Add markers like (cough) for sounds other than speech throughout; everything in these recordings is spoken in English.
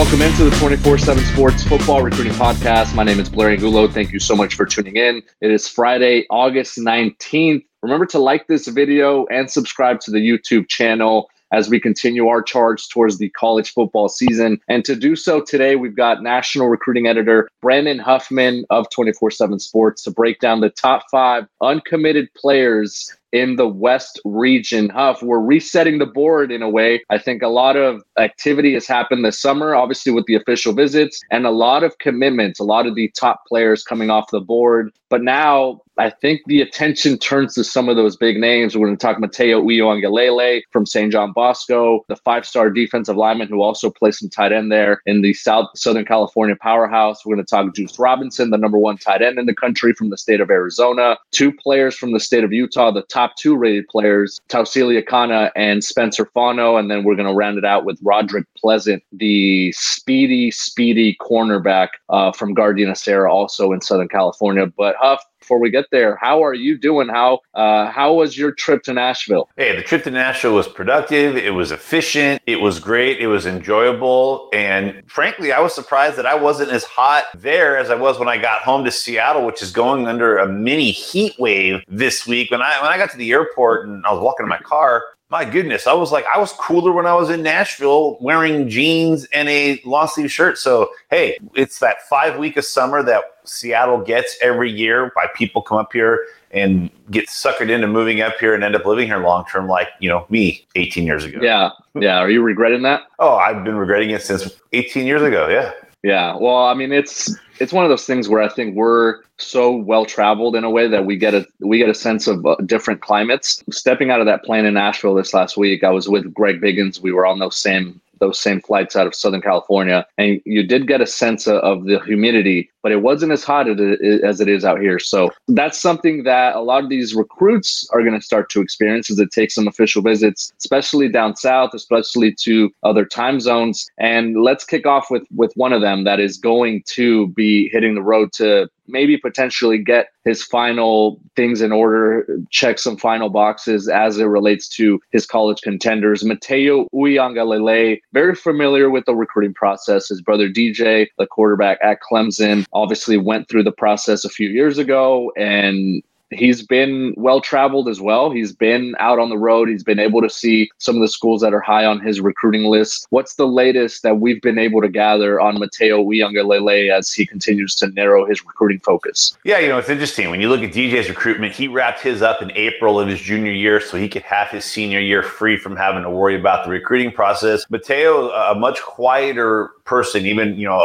Welcome into the 24 7 Sports Football Recruiting Podcast. My name is Blair Angulo. Thank you so much for tuning in. It is Friday, August 19th. Remember to like this video and subscribe to the YouTube channel as we continue our charge towards the college football season. And to do so today, we've got national recruiting editor Brandon Huffman of 24 7 Sports to break down the top five uncommitted players in the West region. Huff, we're resetting the board in a way. I think a lot of activity has happened this summer, obviously with the official visits, and a lot of commitments, a lot of the top players coming off the board. But now I think the attention turns to some of those big names. We're going to talk Mateo Uiagalelei from St. John Bosco, the five-star defensive lineman who also plays some tight end there in the South Southern California powerhouse. We're going to talk Duce Robinson, the number one tight end in the country from the state of Arizona. Two players from the state of Utah, the top two rated players, Tausili Akana and Spencer Fano. And then we're going to round it out with Roderick Pleasant, the speedy, speedy cornerback uh, from Gardena Serra, also in Southern California. But Huff, before we get there, how are you doing? How uh, how was your trip to Nashville? Hey, the trip to Nashville was productive. It was efficient. It was great. It was enjoyable. And frankly, I was surprised that I wasn't as hot there as I was when I got home to Seattle, which is going under a mini heat wave this week. When I when I got to the airport and I was walking in my car, my goodness, I was like, I was cooler when I was in Nashville wearing jeans and a long sleeve shirt. So, hey, it's that five week of summer that Seattle gets every year by people come up here and get suckered into moving up here and end up living here long term, like, you know, me 18 years ago. Yeah. Yeah. Are you regretting that? (laughs) Oh, I've been regretting it since 18 years ago. Yeah. Yeah. Well, I mean, it's it's one of those things where I think we're so well traveled in a way that we get a we get a sense of uh, different climates. Stepping out of that plane in Nashville this last week, I was with Greg Biggins. We were on those same those same flights out of Southern California, and you did get a sense of, the humidity, but it wasn't as hot as it is out here. So that's something that a lot of these recruits are going to start to experience as it takes some official visits, especially down south, especially to other time zones. And let's kick off with with one of them that is going to be hitting the road to maybe potentially get his final things in order, check some final boxes as it relates to his college contenders. Mateo Uiagalelei, very familiar with the recruiting process. His brother DJ, the quarterback at Clemson, obviously went through the process a few years ago and he's been well traveled as well. He's been out on the road. He's been able to see some of the schools that are high on his recruiting list. What's the latest that we've been able to gather on Mateo Uiagalelei as he continues to narrow his recruiting focus? Yeah, you know, it's interesting. When you look at DJ's recruitment, he wrapped his up in April of his junior year so he could have his senior year free from having to worry about the recruiting process. Mateo, a much quieter person, even, you know,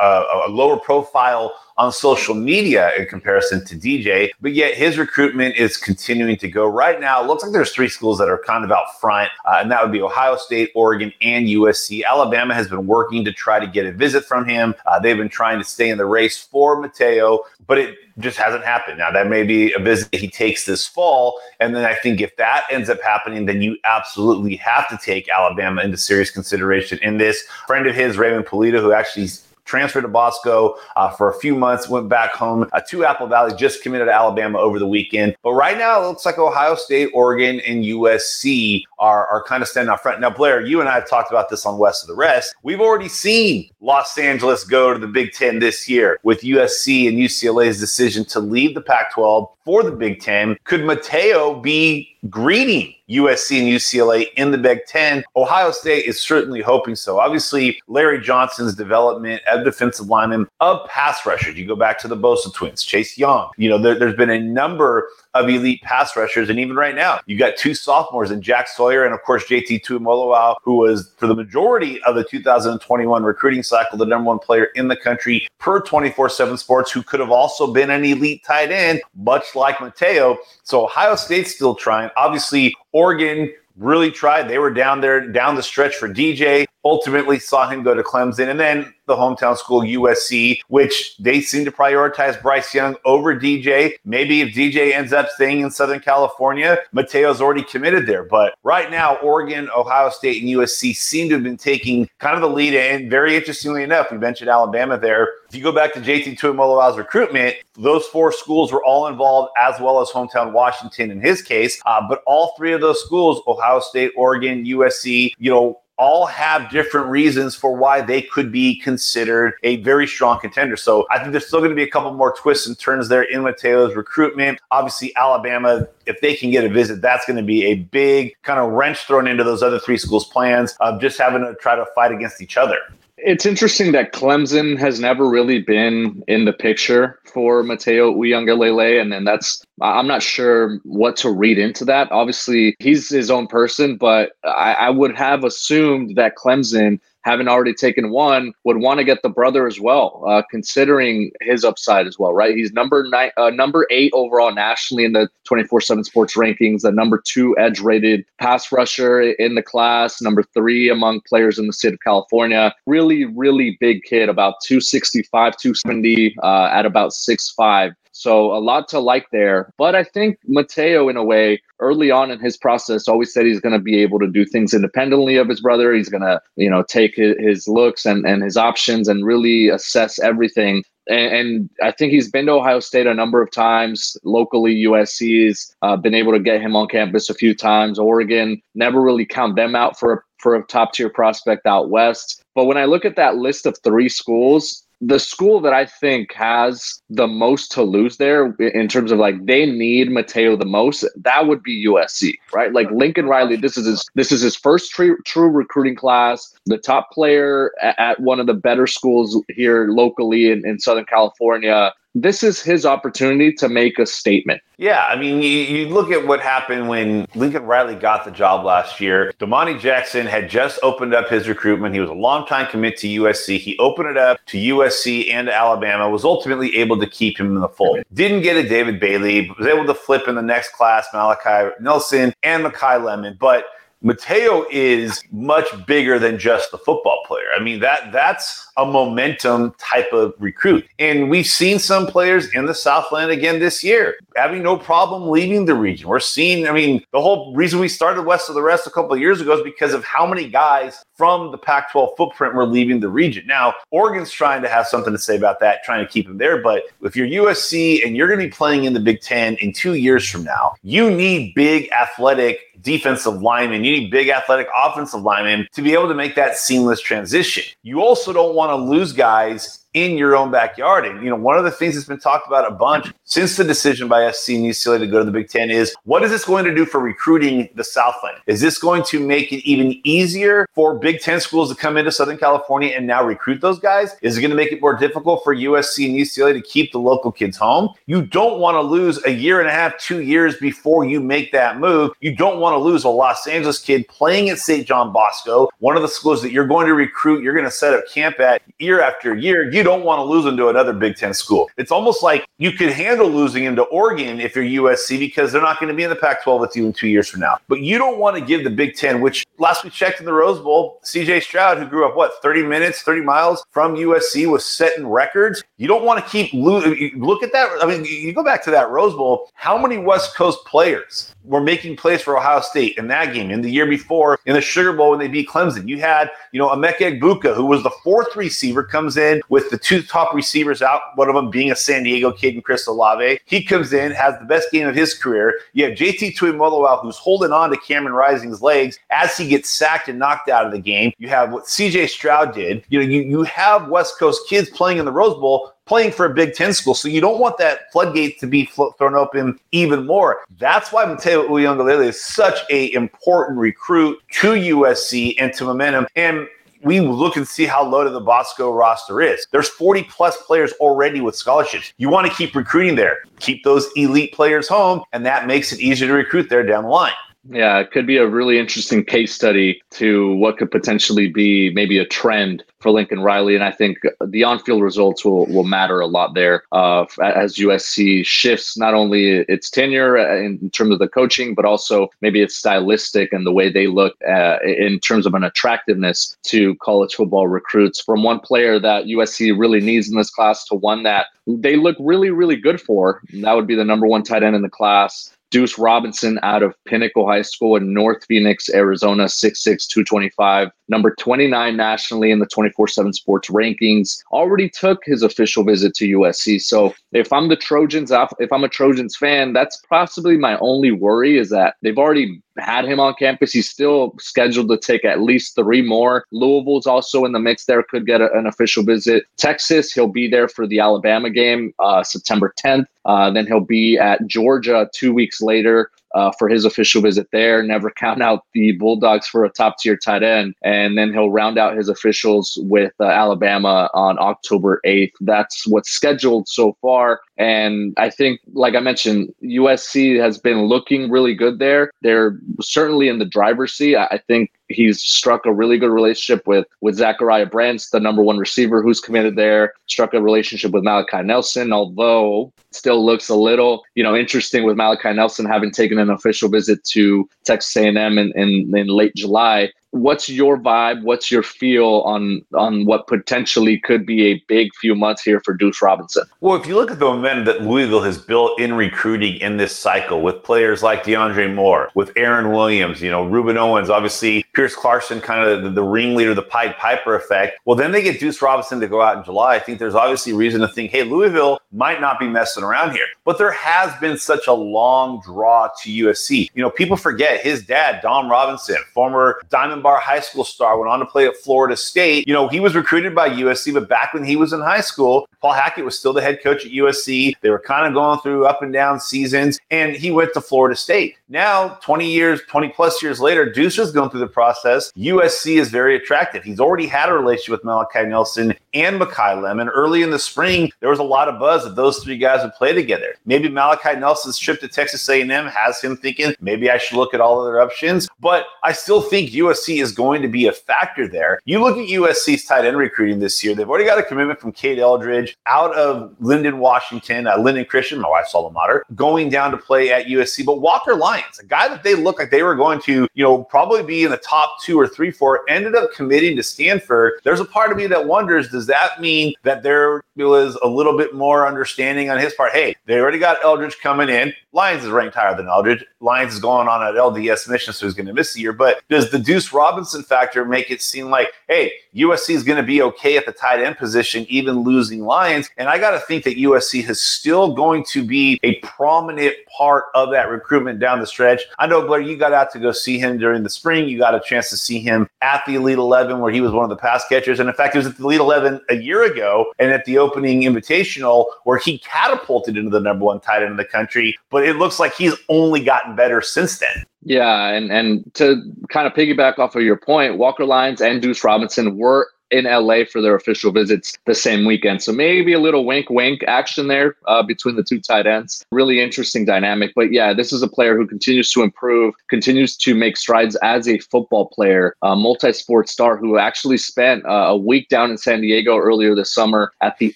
a, a, a lower profile on social media in comparison to DJ, but yet his recruitment is continuing to go. Right now, it looks like there's three schools that are kind of out front, uh, and that would be Ohio State, Oregon, and USC. Alabama has been working to try to get a visit from him. Uh, they've been trying to stay in the race for Mateo, but it just hasn't happened. Now, that may be a visit he takes this fall. And then I think if that ends up happening, then you absolutely have to take Alabama into serious consideration in this. Friend of his, Raymond Pulido, who actually transferred to Bosco uh, for a few months, went back home uh, to Apple Valley, just committed to Alabama over the weekend. But right now, it looks like Ohio State, Oregon, and USC are, are kind of standing out front. Now, Blair, you and I have talked about this on West of the Rest. We've already seen Los Angeles go to the Big Ten this year with USC and UCLA's decision to leave the Pac 12 for the Big Ten. Could Mateo be greeting USC and UCLA in the Big Ten. Ohio State is certainly hoping so. Obviously, Larry Johnson's development of defensive linemen, of pass rushers. You go back to the Bosa twins, Chase Young. You know, there, has been a number of elite pass rushers. And even right now, you got two sophomores in Jack Sawyer and, of course, JT Tuimoloau, who was, for the majority of the 2021 recruiting cycle, the number one player in the country per 24 7 sports, who could have also been an elite tight end, much like Mateo. So Ohio State's still trying. Obviously, Oregon really tried. They were down there, down the stretch for DJ. Ultimately, saw him go to Clemson, and then the hometown school USC, which they seem to prioritize Bryce Young over DJ. Maybe if DJ ends up staying in Southern California, Mateo's already committed there. But right now, Oregon, Ohio State, and USC seem to have been taking kind of the lead. And very interestingly enough, we mentioned Alabama there. If you go back to JT Tuimoloau's recruitment, those four schools were all involved, as well as hometown Washington in his case. Uh, but all three of those schools, Ohio State, Oregon, USC, you know, all have different reasons for why they could be considered a very strong contender. So I think there's still going to be a couple more twists and turns there in Mateo's recruitment. Obviously, Alabama, if they can get a visit, that's going to be a big kind of wrench thrown into those other three schools' plans of just having to try to fight against each other. It's interesting that Clemson has never really been in the picture for Mateo Uiagalelei, and then that's I'm not sure what to read into that. Obviously, he's his own person, but I, I would have assumed that Clemson having already taken one, would want to get the brother as well, uh, considering his upside as well, right? He's number nine, uh, number eight overall nationally in the 24/7 Sports rankings, the number two edge-rated pass rusher in the class, number three among players in the state of California. Really, really big kid, about 265, 270, uh, at about six five. So a lot to like there. But I think Mateo, in a way, early on in his process, always said he's going to be able to do things independently of his brother. He's going to, you know, take his, his looks and, and his options and really assess everything and, I think he's been to Ohio State a number of times. Locally, USC's uh, been able to get him on campus a few times. Oregon never really count them out for a, for a top tier prospect out west. But when I look at that list of three schools, the school that I think has the most to lose there in terms of like they need Mateo the most, that would be USC, right? Like Lincoln Riley, this is his this is his first true, true recruiting class, the top player at, one of the better schools here locally in, in Southern California this is his opportunity to make a statement. Yeah, I mean, you, you, look at what happened when Lincoln Riley got the job last year. Domani Jackson had just opened up his recruitment. He was a longtime commit to USC. He opened it up to USC and Alabama, was ultimately able to keep him in the fold. Didn't get a David Bailey, was able to flip in the next class Malachi Nelson and Makai Lemon, but – Mateo is much bigger than just the football player. I mean that that's a momentum type of recruit. And we've seen some players in the Southland again this year having no problem leaving the region. We're seeing, I mean, the whole reason we started West of the Rest a couple of years ago is because of how many guys from the Pac 12 footprint were leaving the region. Now, Oregon's trying to have something to say about that, trying to keep them there. But if you're USC and you're going to be playing in the Big Ten in two years from now, you need big athletic defensive linemen. You need big athletic offensive linemen to be able to make that seamless transition. You also don't want to lose guys in your own backyard. And, you know, one of the things that's been talked about a bunch since the decision by SC and UCLA to go to the Big Ten is what is this going to do for recruiting the Southland? Is this going to make it even easier for Big Ten schools to come into Southern California and now recruit those guys? Is it going to make it more difficult for USC and UCLA to keep the local kids home? You don't want to lose a year and a half, two years before you make that move. You don't want to lose a Los Angeles kid playing at St. John Bosco, one of the schools that you're going to recruit, you're going to set up camp at year after year. You you don't want to lose him to another Big Ten school. It's almost like you could handle losing him to Oregon if you're USC because they're not going to be in the Pac 12 with you in two years from now. But you don't want to give the Big Ten, which last we checked in the Rose Bowl, CJ Stroud, who grew up, what, 30 minutes, 30 miles from USC, was setting records. You don't want to keep losing. Look at that. I mean, you go back to that Rose Bowl. How many West Coast players were making plays for Ohio State in that game, in the year before, in the Sugar Bowl when they beat Clemson? You had, you know, Emeka Egbuka, who was the fourth receiver, comes in with the two top receivers out, one of them being a San Diego kid and Chris Olave. He comes in, has the best game of his career. You have JT Tuimoloau, who's holding on to Cameron Rising's legs as he gets sacked and knocked out of the game. You have what CJ Stroud did. You know, you, you have West Coast kids playing in the Rose Bowl playing for a Big Ten school. So you don't want that floodgate to be thrown open even more. That's why Mateo Uiagalelei is such a important recruit to USC and to momentum. And we look and see how loaded the Bosco roster is. There's 40 plus players already with scholarships. You want to keep recruiting there. Keep those elite players home, and that makes it easier to recruit there down the line. Yeah, it could be a really interesting case study to what could potentially be maybe a trend for Lincoln Riley. And I think the on field results will, will matter a lot there uh, as USC shifts not only its tenure in terms of the coaching, but also maybe it's stylistic and the way they look uh, in terms of an attractiveness to college football recruits from one player that USC really needs in this class to one that they look really, really good for. That would be the number one tight end in the class. Duce Robinson out of Pinnacle High School in North Phoenix, Arizona, 6'6, 225, number 29 nationally in the 24 7 sports rankings, already took his official visit to USC. So if I'm the Trojans, if I'm a Trojans fan, that's possibly my only worry is that they've already had him on campus. He's still scheduled to take at least three more. Louisville's also in the mix there, could get a, an official visit. Texas, he'll be there for the Alabama game uh, September 10th. Uh, then he'll be at Georgia two weeks later uh, for his official visit there. Never count out the Bulldogs for a top tier tight end. And then he'll round out his officials with uh, Alabama on October 8th. That's what's scheduled so far. And I think, like I mentioned, USC has been looking really good there. They're certainly in the driver's seat. I think he's struck a really good relationship with with Zachariah Branch, the number one receiver who's committed there. Struck a relationship with Malachi Nelson, although still looks a little you know interesting with Malachi Nelson having taken an official visit to Texas A&M in, in late July what's your vibe? What's your feel on on what potentially could be a big few months here for duce robinson? Well if you look at the momentum that louisville has built in recruiting in this cycle with players like deandre moore with aaron williams you know Rueben owens obviously pierce clarkson kind of the, the ringleader the pied piper effect. Well then they get duce robinson to go out in july. I think there's obviously reason to think hey louisville might not be messing around here. But there has been such a long draw to usc you know people forget his dad dom robinson former diamond Bar high school star, went on to play at Florida State. You know, he was recruited by USC, but back when he was in high school, Paul Hackett was still the head coach at USC. They were kind of going through up and down seasons, and he went to Florida State. Now, 20 years, 20 plus years later, Duce is going through the process. USC is very attractive. He's already had a relationship with Malachi Nelson and Makai Lemon. Early in the spring, there was a lot of buzz that those three guys would play together. Maybe Malachi Nelson's trip to Texas A&M has him thinking maybe I should look at all other options. But I still think USC is going to be a factor there. You look at USC's tight end recruiting this year; they've already got a commitment from Kate Eldridge out of Lynden, Washington, uh, Lynden Christian, my wife's alma mater, going down to play at USC. But Walker Lyons, a guy that they looked like they were going to, you know, probably be in the top two or three for, ended up committing to Stanford. There's a part of me that wonders: does that mean that there was a little bit more understanding on his part? Hey, they already got Eldridge coming in. Lyons is ranked higher than Eldridge. Lyons is going on an LDS mission, so he's going to miss the year. But does the Duce Robinson factor make it seem like, hey, USC is going to be okay at the tight end position, even losing Lyons? And I got to think that USC is still going to be a prominent part of that recruitment down the stretch. I know, Blair, you got out to go see him during the spring. You got a chance to see him at the Elite 11, where he was one of the pass catchers. And in fact, he was at the Elite 11 a year ago and at the opening invitational, where he catapulted into the number one tight end in the country. But it looks like he's only gotten better since then. Yeah, and and to kind of piggyback off of your point, Walker Lyons and Duce Robinson were in LA for their official visits the same weekend. So maybe a little wink, wink action there uh, between the two tight ends. Really interesting dynamic. But yeah, this is a player who continues to improve, continues to make strides as a football player, a multi sport star who actually spent uh, a week down in San Diego earlier this summer at the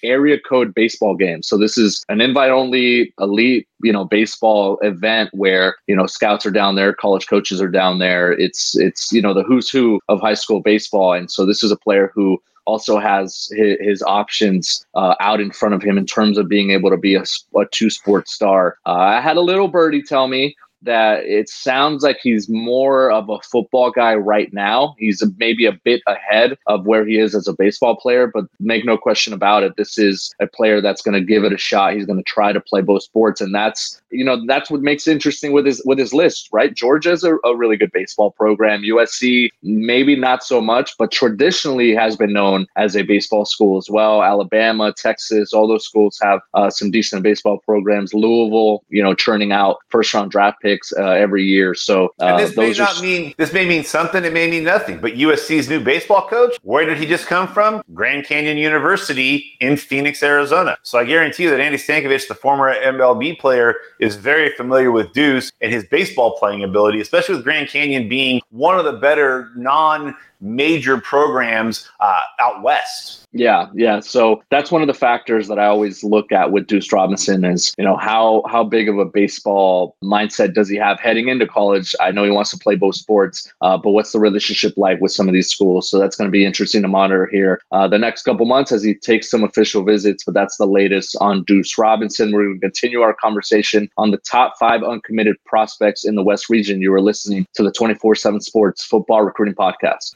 area code baseball game. So this is an invite only elite you know baseball event where you know scouts are down there college coaches are down there it's it's you know the who's who of high school baseball and so this is a player who also has his, his options uh, out in front of him in terms of being able to be a, a two sport star. Uh, I had a little birdie tell me that it sounds like he's more of a football guy right now. He's maybe a bit ahead of where he is as a baseball player, but make no question about it. This is a player that's going to give it a shot. He's going to try to play both sports, and that's you know that's what makes it interesting with his with his list, right? Georgia's a, a really good baseball program. USC maybe not so much, but traditionally has been known as a baseball school as well. Alabama, Texas, all those schools have uh, some decent baseball programs. Louisville, you know, churning out first round draft picks uh, every year. So uh, this may not are... mean this may mean something. It may mean nothing. But USC's new baseball coach, where did he just come from? Grand Canyon University in Phoenix, Arizona. So I guarantee you that Andy Stankiewicz, the former MLB player, is very familiar with Duce and his baseball playing ability, especially with Grand Canyon being one of the better non major programs uh, out west. Yeah, yeah. So that's one of the factors that I always look at with Duce Robinson is, you know, how how big of a baseball mindset does he have heading into college? I know he wants to play both sports, uh, but what's the relationship like with some of these schools? So that's going to be interesting to monitor here uh, the next couple months as he takes some official visits. But that's the latest on Duce Robinson. We're going to continue our conversation on the top five uncommitted prospects in the West region. You are listening to the 24 7 Sports Football Recruiting Podcast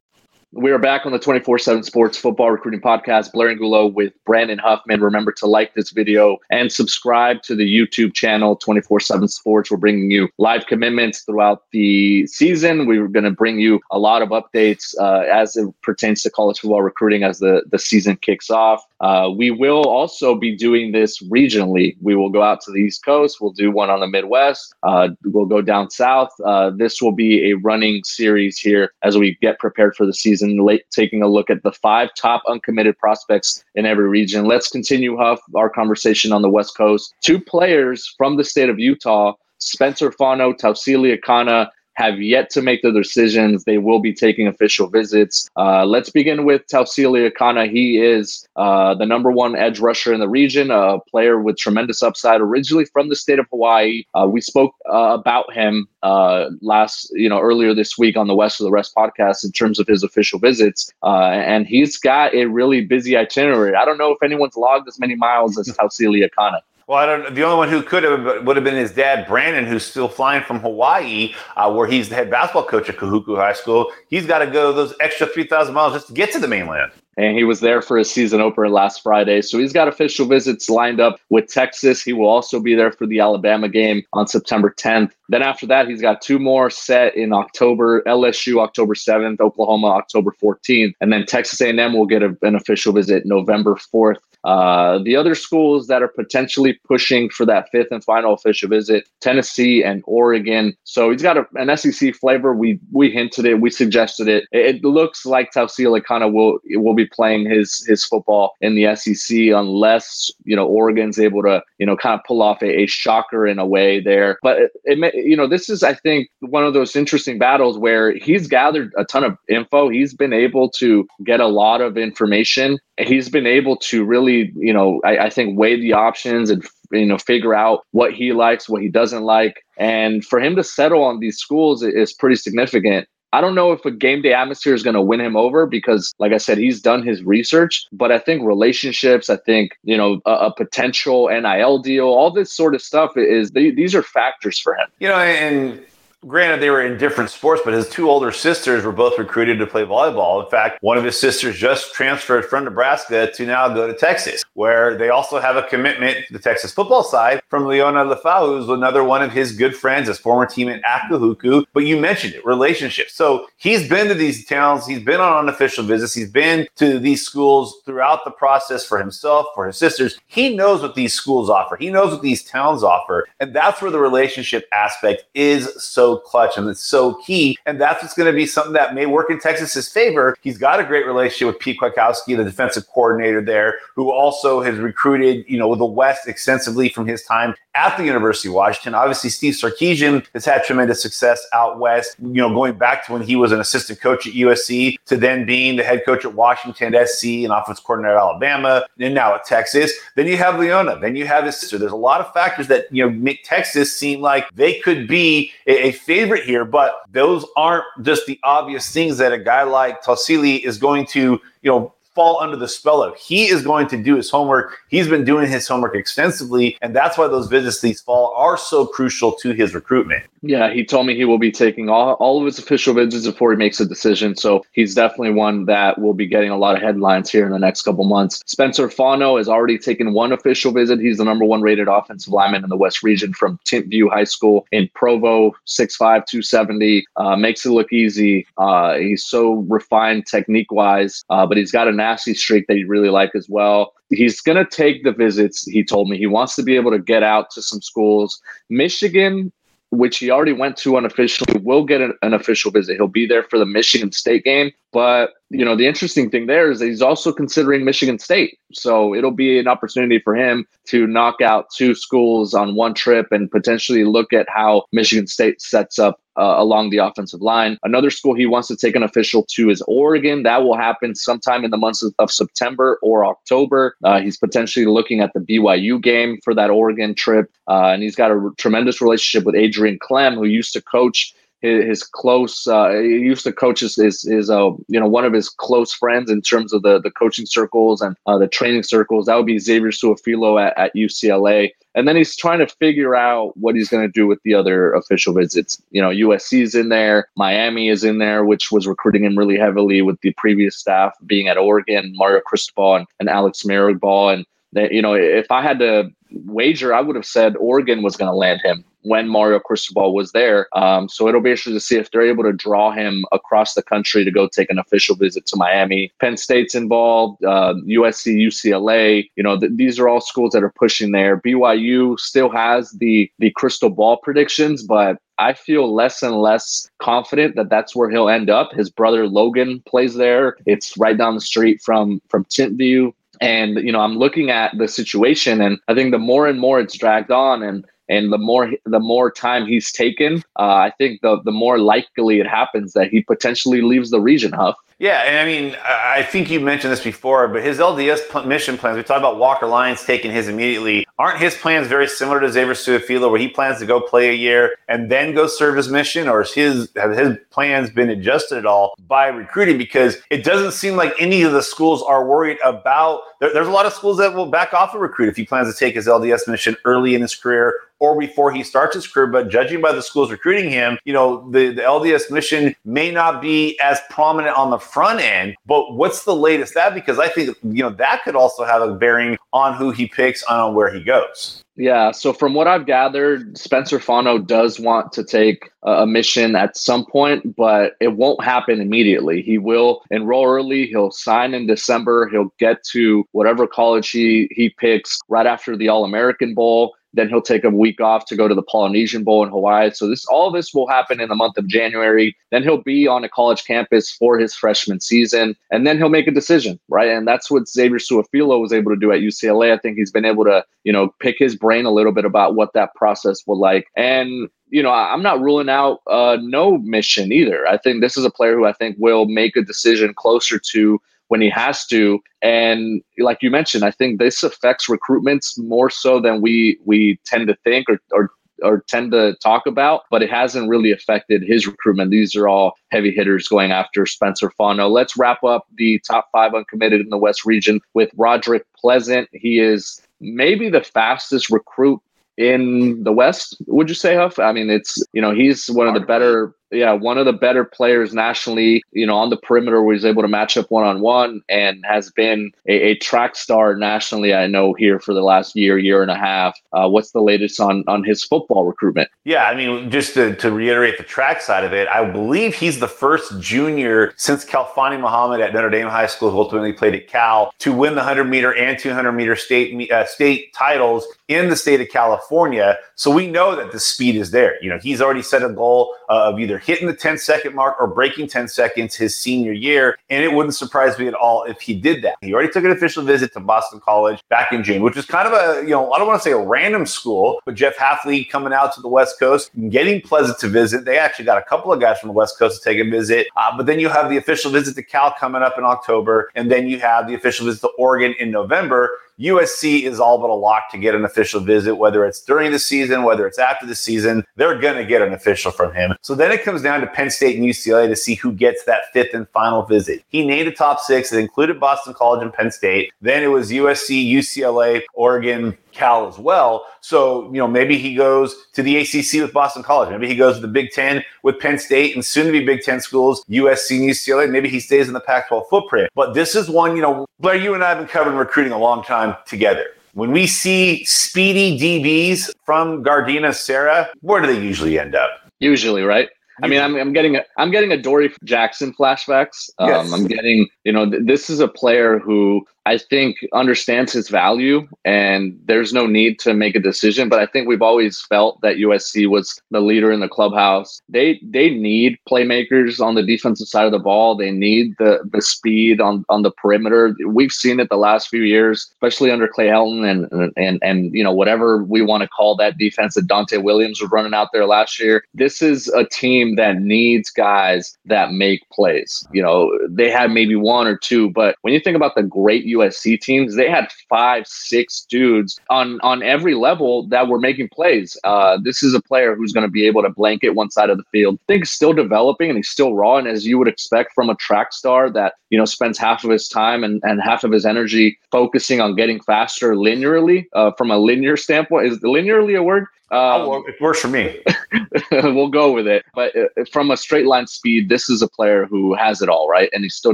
We are back on the 24-7 Sports Football Recruiting Podcast. Blair Angulo with Brandon Huffman. Remember to like this video and subscribe to the YouTube channel 24-7 Sports. We're bringing you live commitments throughout the season. We're going to bring you a lot of updates uh, as it pertains to college football recruiting as the, the season kicks off. Uh, we will also be doing this regionally. We will go out to the East Coast. We'll do one on the Midwest. Uh, we'll go down south. Uh, this will be a running series here as we get prepared for the season, late, taking a look at the five top uncommitted prospects in every region. Let's continue, Huff, our conversation on the West Coast. Two players from the state of Utah Spencer Fano, Tausili Akana, have yet to make the decisions. They will be taking official visits. Uh, let's begin with Tausili Akana. He is uh, the number one edge rusher in the region, a player with tremendous upside, originally from the state of Hawaii. Uh, we spoke uh, about him uh, last, you know, earlier this week on the West of the Rest podcast in terms of his official visits, uh, and he's got a really busy itinerary. I don't know if anyone's logged as many miles as (laughs) Tausili Akana. Well, I don't. The only one who could have would have been his dad, Brandon, who's still flying from Hawaii, uh, where he's the head basketball coach at Kahuku High School. He's got to go those extra three thousand miles just to get to the mainland. and he was there for his season opener last Friday. So he's got official visits lined up with Texas. He will also be there for the Alabama game on September 10th. Then after that, he's got two more set in October: LSU October 7th, Oklahoma October 14th, and then Texas A&M will get a, an official visit November 4th. Uh, the other schools that are potentially pushing for that fifth and final official visit, Tennessee and Oregon. So he's got a, an SEC flavor. We we hinted it, we suggested it. It, it looks like Tausili kind of will will be playing his his football in the SEC unless you know Oregon's able to you know kind of pull off a, a shocker in a way there. But it, it may, you know this is I think one of those interesting battles where he's gathered a ton of info. He's been able to get a lot of information. He's been able to really you know I, I think weigh the options and you know figure out what he likes, what he doesn't like, and for him to settle on these schools is pretty significant. I don't know if a game day atmosphere is going to win him over because, like I said, he's done his research. But I think relationships, I think, you know, a, a potential NIL deal, all this sort of stuff is they, these are factors for him. You know, and Granted, they were in different sports, but his two older sisters were both recruited to play volleyball. In fact, one of his sisters just transferred from Nebraska to now go to Texas, where they also have a commitment to the Texas football side from Liona Lefau, who's another one of his good friends, his former teammate at Kahuku. But you mentioned it, relationships. So he's been to these towns, he's been on unofficial visits, he's been to these schools throughout the process for himself, for his sisters. He knows what these schools offer, he knows what these towns offer. And that's where the relationship aspect is so clutch and it's so key. And that's what's going to be something that may work in Texas's favor. He's got a great relationship with Pete Kwiatkowski, the defensive coordinator there, who also has recruited, you know, the West extensively from his time at the University of Washington. Obviously, Steve Sarkisian has had tremendous success out west, you know, going back to when he was an assistant coach at USC to then being the head coach at Washington SC and offense coordinator at Alabama, and now at Texas. Then you have Liona, then you have his sister. There's a lot of factors that, you know, make Texas seem like they could be a, a favorite here, but those aren't just the obvious things that a guy like Tausili is going to, you know, fall under the spell of. He is going to do his homework. He's been doing his homework extensively, and that's why those visits these fall are so crucial to his recruitment. Yeah, he told me he will be taking all, all of his official visits before he makes a decision. So he's definitely one that will be getting a lot of headlines here in the next couple months. Spencer Fano has already taken one official visit. He's the number one rated offensive lineman in the West region from Timpview High School in Provo, 6'5, 270. Uh, makes it look easy. Uh, he's so refined technique wise, uh, but he's got a nasty streak that he really like as well. He's going to take the visits. He told me he wants to be able to get out to some schools. Michigan which he already went to unofficially, will get an, an, official visit. He'll be there for the Michigan State game. But, you know, the interesting thing there is that he's also considering Michigan State. So it'll be an opportunity for him to knock out two schools on one trip and potentially look at how Michigan State sets up uh, along the offensive line. Another school he wants to take an official to is Oregon. That will happen sometime in the months of, of September or October. Uh, he's potentially looking at the BYU game for that Oregon trip. Uh, and he's got a r- tremendous relationship with Adrian Klemm, who used to coach his, his close uh, he used to coach his is is uh, you know one of his close friends in terms of the the coaching circles and uh, the training circles that would be Xavier Su'a-Filo at, at UCLA and then he's trying to figure out what he's going to do with the other official visits. You know, USC is in there, Miami is in there, which was recruiting him really heavily with the previous staff being at Oregon, Mario Cristobal and, and Alex Mirabal. And, they, you know, if I had to wager, I would have said Oregon was going to land him when Mario Cristobal was there. Um, so it'll be interesting to see if they're able to draw him across the country to go take an official visit to Miami. Penn State's involved, uh, USC, UCLA. You know, th- these are all schools that are pushing there. BYU still has the the crystal ball predictions, but I feel less and less confident that that's where he'll end up. His brother Logan plays there. It's right down the street from from Timpview. And you know, I'm looking at the situation, and I think the more and more it's dragged on, and and the more the more time he's taken, uh, I think the the more likely it happens that he potentially leaves the region. Huff. Yeah, and I mean, I think you mentioned this before, but his LDS mission plans, we talked about Walker Lyons taking his immediately. Aren't his plans very similar to Xavier Su'a-Filo, where he plans to go play a year and then go serve his mission? Or is his, have his plans been adjusted at all by recruiting? Because it doesn't seem like any of the schools are worried about. There, there's a lot of schools that will back off a recruit if he plans to take his LDS mission early in his career or before he starts his career. But judging by the schools recruiting him, you know, the, the LDS mission may not be as prominent on the front end. But what's the latest that? Because I think, you know, that could also have a bearing on who he picks on where he goes. Yeah. So from what I've gathered, Spencer Fano does want to take a mission at some point, but it won't happen immediately. He will enroll early. He'll sign in December. He'll get to whatever college he he picks right after the All American Bowl. Then he'll take a week off to go to the Polynesian Bowl in Hawaii. So this all this will happen in the month of January. Then he'll be on a college campus for his freshman season, and then he'll make a decision, right? And that's what Xavier Su'a-Filo was able to do at UCLA. I think he's been able to, you know, pick his brain a little bit about what that process will like. And you know, I'm not ruling out uh, no mission either. I think this is a player who I think will make a decision closer to when he has to. And like you mentioned, I think this affects recruitments more so than we we tend to think or, or or tend to talk about, but it hasn't really affected his recruitment. These are all heavy hitters going after Spencer Fano. Let's wrap up the top five uncommitted in the West region with Roderick Pleasant. He is maybe the fastest recruit in the West, would you say, Huff? I mean, it's, you know, he's one of the better yeah, one of the better players nationally, you know, on the perimeter he's able to match up one on one and has been a, a, track star nationally, I know, here for the last year, year and a half. Uh, what's the latest on on his football recruitment? Yeah, I mean, just to, to reiterate the track side of it, I believe he's the first junior since Khalfani Muhammad at Notre Dame High School, who ultimately played at Cal, to win the 100 meter and 200 meter state uh, state titles in the state of California. So we know that the speed is there. You know, he's already set a goal uh, of either hitting the 10 second mark or breaking 10 seconds his senior year. And it wouldn't surprise me at all if he did that. He already took an official visit to Boston College back in June, which is kind of a, you know, I don't want to say a random school, but Jeff Hafley coming out to the West Coast, getting Pleasant to visit. They actually got a couple of guys from the West Coast to take a visit. Uh, but then you have the official visit to Cal coming up in October. And then you have the official visit to Oregon in November. USC is all but a lock to get an official visit, whether it's during the season, whether it's after the season. They're going to get an official from him. So then it comes down to Penn State and UCLA to see who gets that fifth and final visit. He named a top six. that included Boston College and Penn State. Then it was USC, UCLA, Oregon, Cal as well. So, you know, maybe he goes to the ACC with Boston College. Maybe he goes to the Big Ten with Penn State and soon to be Big Ten schools, USC and UCLA. Maybe he stays in the Pac 12 footprint. But this is one, you know, Blair, you and I have been covering recruiting a long time together. When we see speedy DBs from Gardena Serra, where do they usually end up? Usually, right? I mean, I'm, I'm getting a, I'm getting Adoree' Jackson flashbacks. Um, yes. I'm getting, you know, th- this is a player who I think understands his value and there's no need to make a decision. But I think we've always felt that USC was the leader in the clubhouse. They they need playmakers on the defensive side of the ball. They need the the speed on, on the perimeter. We've seen it the last few years, especially under Clay Helton and and and you know whatever we want to call that defense that Donte Williams was running out there last year. This is a team that needs guys that make plays. You know, they had maybe one or two, but when you think about the great USC teams, they had five, six dudes on on every level that were making plays. Uh, this is a player who's going to be able to blanket one side of the field. I think still developing and he's still raw, and as you would expect from a track star that you know spends half of his time and, and half of his energy focusing on getting faster linearly. Uh, from a linear standpoint, is linearly a word? Um, it works for me. (laughs) we'll go with it. But uh, from a straight line speed, this is a player who has it all, right? And he's still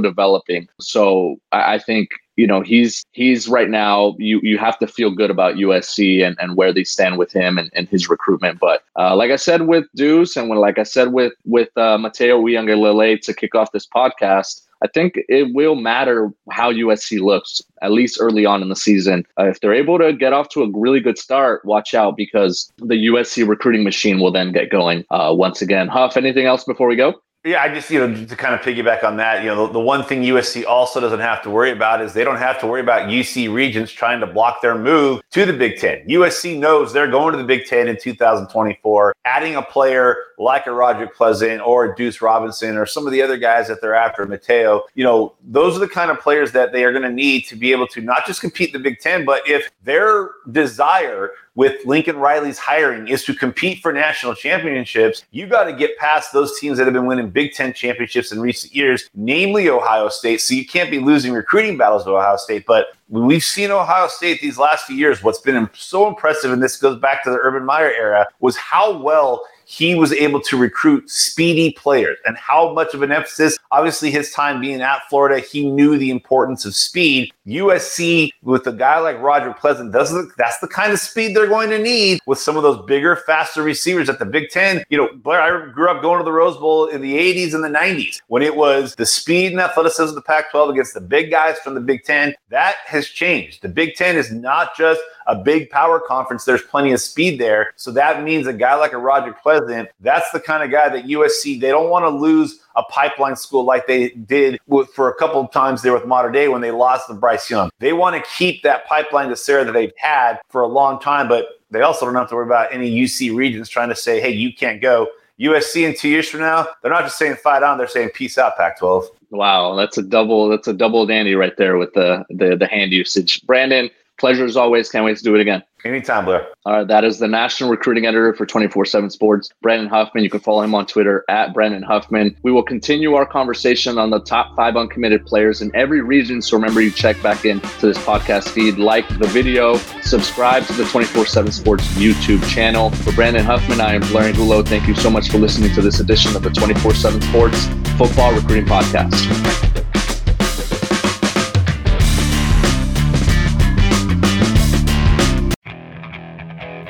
developing. So I, I think you know he's he's right now you you have to feel good about USC and, and where they stand with him and, and his recruitment but uh, like I said with Duce and when like I said with with uh, Mateo Uiagalelei to kick off this podcast I think it will matter how USC looks, at least early on in the season. Uh, if they're able to get off to a really good start, watch out because the USC recruiting machine will then get going uh, once again. Huff, anything else before we go? Yeah, I just, you know, to kind of piggyback on that, you know, the, the, one thing USC also doesn't have to worry about is they don't have to worry about UC Regents trying to block their move to the Big Ten. USC knows they're going to the Big Ten in 2024. Adding a player like a Roger Pleasant or a Duce Robinson or some of the other guys that they're after, Mateo, you know, those are the kind of players that they are going to need to be able to not just compete the Big Ten, but if their desire with Lincoln Riley's hiring is to compete for national championships, you got to get past those teams that have been winning Big Ten championships in recent years, namely Ohio State. So you can't be losing recruiting battles to Ohio State. But we've seen Ohio State these last few years. What's been so impressive, and this goes back to the Urban Meyer era, was how well he was able to recruit speedy players and how much of an emphasis, obviously, his time being at Florida, he knew the importance of speed. USC, with a guy like Roger Pleasant, doesn't that's the kind of speed they're going to need with some of those bigger, faster receivers at the Big Ten. You know, Blair, I grew up going to the Rose Bowl in the 80s and the 90s when it was the speed and athleticism of the Pac 12 against the big guys from the Big Ten. That has changed. The Big Ten is not just a big power conference, there's plenty of speed there. So that means a guy like a Roger Pleasant, that's the kind of guy that USC, they don't want to lose a pipeline school like they did with, for a couple of times there with Mater Dei when they lost to Bryce Young. They want to keep that pipeline to Serra that they've had for a long time, but they also don't have to worry about any UC regents trying to say, hey, you can't go. USC in two years from now, they're not just saying fight on, they're saying peace out, Pac-12. Wow, that's a double. That's a double dandy right there with the the, the hand usage. Brandon, pleasure as always. Can't wait to do it again. Anytime, Blair. All right, that is the national recruiting editor for 24 7 Sports, Brandon Huffman. You can follow him on Twitter at Brandon Huffman. We will continue our conversation on the top five uncommitted players in every region. So remember, you check back in to this podcast feed, like the video, subscribe to the 24 7 Sports YouTube channel. For Brandon Huffman, I am Blair Angulo. Thank you so much for listening to this edition of the 24 7 Sports Football Recruiting Podcast.